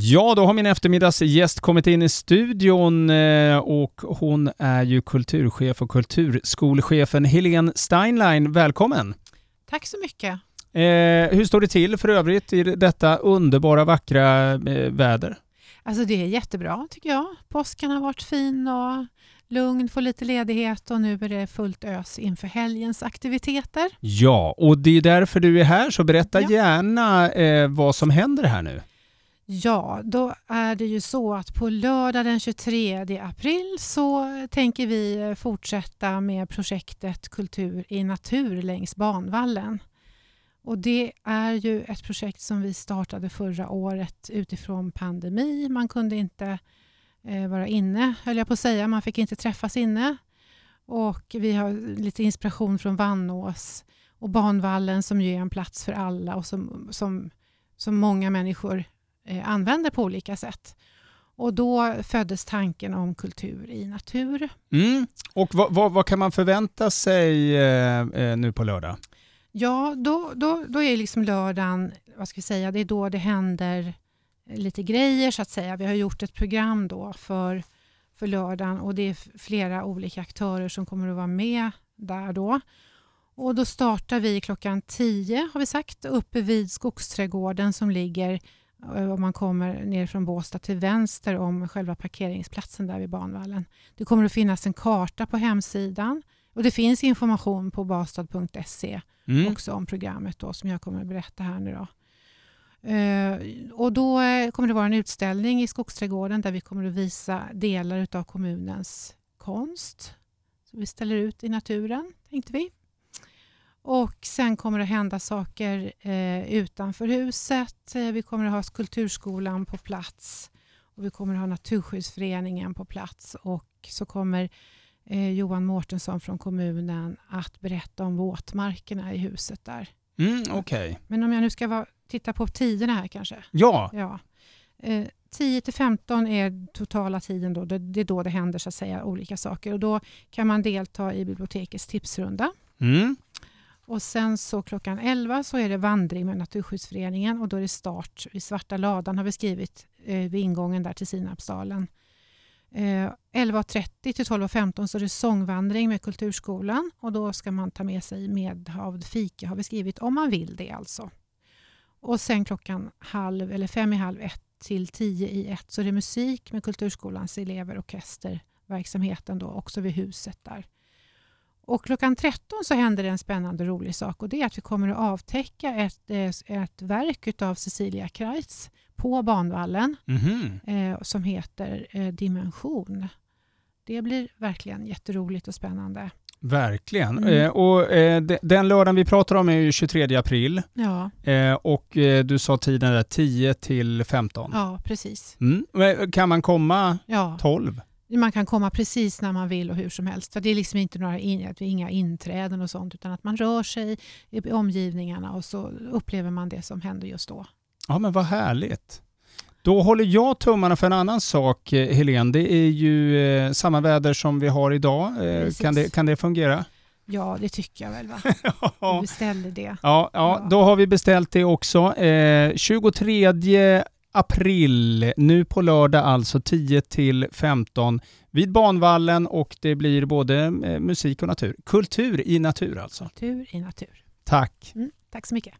Ja, då har min eftermiddagsgäst kommit in i studion eh, och hon är ju kulturchef och kulturskolchefen Helene Steinlein. Välkommen! Tack så mycket. Eh, hur står det till för övrigt i detta underbara vackra eh, väder? Alltså det är jättebra tycker jag. Påsken har varit fin och lugn, får lite ledighet och nu är det fullt ös inför helgens aktiviteter. Ja, och det är därför du är här, så berätta Ja. gärna eh, vad som händer här nu. Ja, då är det ju så att på lördag den 23 april så tänker vi fortsätta med projektet Kultur i natur längs banvallen. Och det är ju ett projekt som vi startade förra året utifrån pandemi. Man kunde inte eh, vara inne, höll jag på att säga. Man fick inte träffas inne. Och vi har lite inspiration från Vannås och banvallen som ju är en plats för alla och som, som, som många människor använder på olika sätt. Och då föddes tanken om kultur i natur. Mm. Och vad, vad, vad kan man förvänta sig eh, eh, nu på lördag? Ja, då, då, då är liksom lördagen, vad ska vi säga, det är då det händer lite grejer så att säga. Vi har gjort ett program då för, för lördagen och det är flera olika aktörer som kommer att vara med där då. Och då startar vi klockan 10 har vi sagt uppe vid Skogsträdgården som ligger eh, om man kommer ner från Båstad till vänster om själva parkeringsplatsen där vid banvallen. Det kommer att finnas en karta på hemsidan och det finns information på bastad.se Mm. också om programmet då, som jag kommer att berätta här nu. Då. Eh, och då eh, kommer det vara en utställning i Skogsträdgården där vi kommer att visa delar av kommunens konst. Så vi ställer ut i naturen, tänkte vi. Och sen kommer det hända saker eh, utanför huset. Eh, vi kommer att ha Kulturskolan på plats och vi kommer att ha Naturskyddsföreningen på plats och så kommer eh, Johan Mårtensson från kommunen att berätta om våtmarkerna i huset där. Mm, Okej. Men om jag nu ska vara, titta på tiderna här kanske. Ja, Ja. Eh, 10 till 15 är totala tiden då. Det, det är då det händer så att säga olika saker och då kan man delta i bibliotekets tipsrunda. mm. Och sen så klockan 11 så är det vandring med Naturskyddsföreningen och då är det start vid Svarta ladan har vi skrivit eh, vid ingången där till Sinapsdalen. Eh, 11.30 till 12.15 så är det sångvandring med Kulturskolan och då ska man ta med sig medhavd fika har vi skrivit om man vill det alltså. Och sen klockan halv eller fem i halv ett till tio i ett så är det musik med Kulturskolans elever orkesterverksamheten då också vid huset där. Och klockan 13 så händer det en spännande och rolig sak och det är att vi kommer att avtäcka ett, eh, ett verk av Cecilia Kreitz på banvallen Mhm. eh, som heter eh, Dimension. Det blir verkligen jätteroligt och spännande. Verkligen. Mm. Eh, och, eh, de, den lördagen vi pratar om är ju 23 april Ja, eh, och eh, du sa tiden där 10 till 15. ja precis. Mm. Kan man komma Ja, 12? Man kan komma precis när man vill och hur som helst. Det är liksom inte några in, vi inga inträden och sånt utan att man rör sig i omgivningarna och så upplever man det som händer just då. Ja men vad härligt. Då håller jag tummarna för en annan sak eh, Helene. Det är ju eh, samma väder som vi har idag. Eh, kan, det, kan det fungera? Ja, det tycker jag väl. Va? Vi ja, beställer det. ja, Ja. då har vi beställt det också. Eh, 23 april, nu på lördag alltså 10 till 15 vid Banvallen och det blir både eh, musik och natur. Kultur i natur alltså. Tur i natur. Tack. Mm, tack så mycket.